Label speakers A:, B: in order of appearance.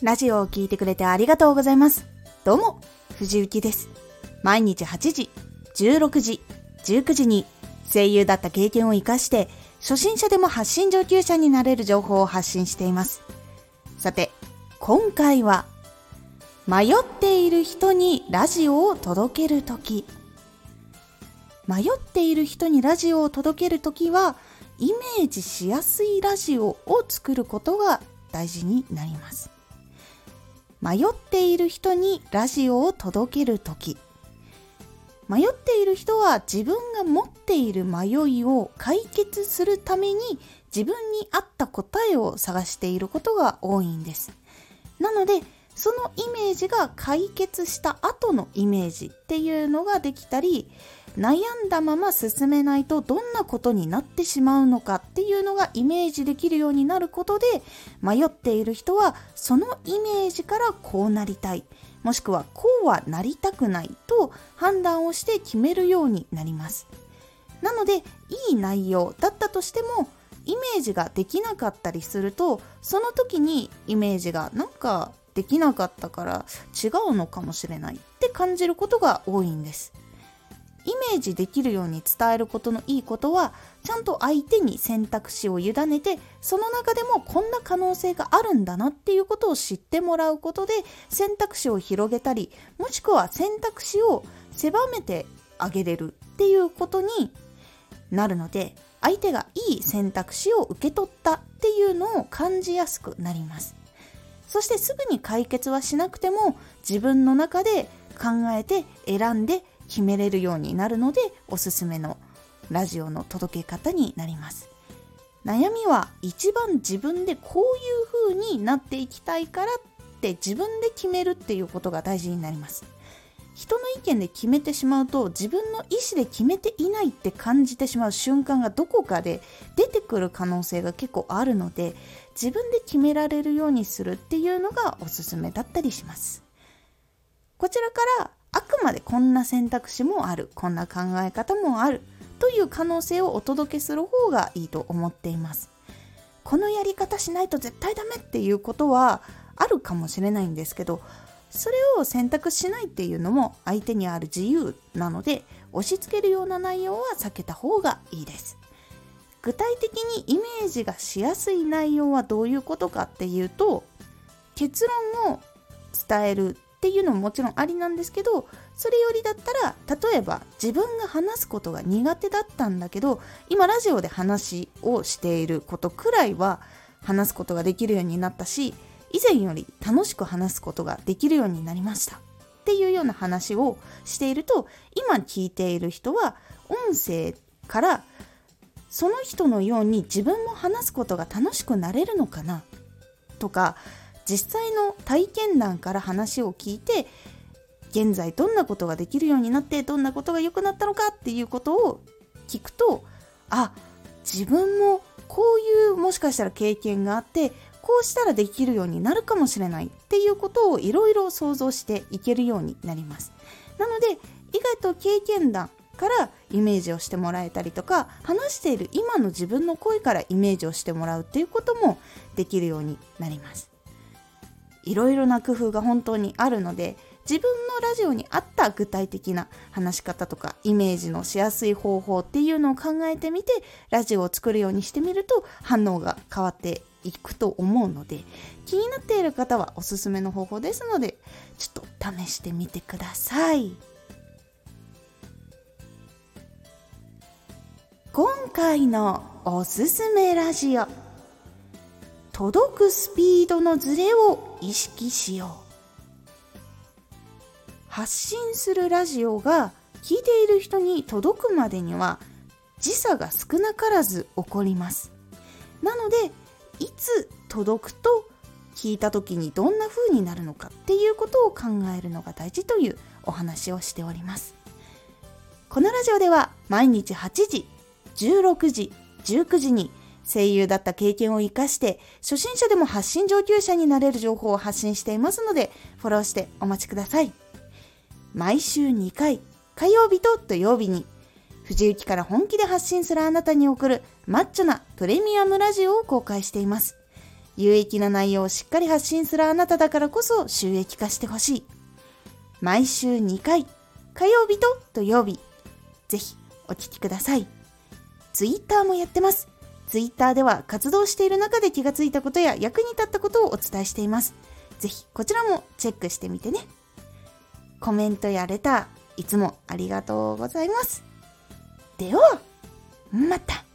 A: ラジオを聴いてくれてありがとうございます。どうも、藤幸です。毎日8時、16時、19時に声優だった経験を活かして、初心者でも発信上級者になれる情報を発信しています。さて、今回は、迷っている人にラジオを届けるとき。迷っている人にラジオを届けるときは、イメージしやすいラジオを作ることが大事になります。迷っている人にラジオを届けるとき。迷っている人は自分が持っている迷いを解決するために自分に合った答えを探していることが多いんです。なので、そのイメージが解決した後のイメージっていうのができたり、悩んだまま進めないとどんなことになってしまうのかっていうのがイメージできるようになることで迷っている人はそのイメージからこうなりたい。もしくはこうはなりたくないと判断をして決めるようになります。なのでいい内容だったとしてもイメージができなかったりするとその時にイメージがなんかできなかったから違うのかもしれないって感じることが多いんです。イメージできるように伝えることのいいことはちゃんと相手に選択肢を委ねてその中でもこんな可能性があるんだなっていうことを知ってもらうことで選択肢を広げたりもしくは選択肢を狭めてあげれるっていうことになるので相手がいい選択肢を受け取ったっていうのを感じやすくなります。そしてすぐに解決はしなくても自分の中で考えて選んで決めれるようになるのでおすすめのラジオの届け方になります。悩みは一番自分でこういう風になっていきたいからって自分で決めるっていうことが大事になります。人の意見で決めてしまうと自分の意思で決めていないって感じてしまう瞬間がどこかで出てくる可能性が結構あるので自分で決められるようにするっていうのがおすすめだったりします。こちらからあくまでこんな選択肢もある。こんな考え方もある。という可能性をお届けする方がいいと思っています。このやり方しないと絶対ダメっていうことはあるかもしれないんですけどそれを選択しないっていうのも相手にある自由なので押し付けるような内容は避けた方がいいです。具体的にイメージがしやすい内容はどういうことかっていうと結論を伝えるっていうのももちろんありなんですけどそれよりだったら例えば自分が話すことが苦手だったんだけど今ラジオで話をしていることくらいは話すことができるようになったし以前より楽しく話すことができるようになりました。っていうような話をしていると今聞いている人は音声からその人のように自分も話すことが楽しくなれるのかな？とか実際の体験談から話を聞いて現在どんなことができるようになってどんなことが良くなったのか？っていうことを聞くとあ自分もこういうもしかしたら経験があってこうしたらできるようになるかもしれないっていうことをいろいろ想像していけるようになります。なので意外と経験談からイメージをしてもらえたりとか話している今の自分の声からイメージをしてもらうっていうこともできるようになります。いろいろな工夫が本当にあるので自分のラジオに合った具体的な話し方とかイメージのしやすい方法っていうのを考えてみてラジオを作るようにしてみると反応が変わっていくと思うので気になっている方はおすすめの方法ですのでちょっと試してみてください。今回のおすすめラジオ。届くスピードのズレを意識しよう。発信するラジオが聞いている人に届くまでには時差が少なからず起こります。なのでいつ届くと聞いた時にどんな風になるのかっていうことを考えるのが大事というお話をしております。このラジオでは毎日8時16時19時に声優だった経験を生かして初心者でも発信上級者になれる情報を発信していますのでフォローしてお待ちください。毎週2回火曜日と土曜日に藤雪から本気で発信するあなたに送るマッチョなプレミアムラジオを公開しています有益な内容をしっかり発信するあなただからこそ収益化してほしい。毎週2回、火曜日と土曜日、ぜひお聴きください。ツイッターもやってます。ツイッターでは活動している中で気がついたことや役に立ったことをお伝えしています。ぜひこちらもチェックしてみてね。コメントやレター、いつもありがとうございます。では、また。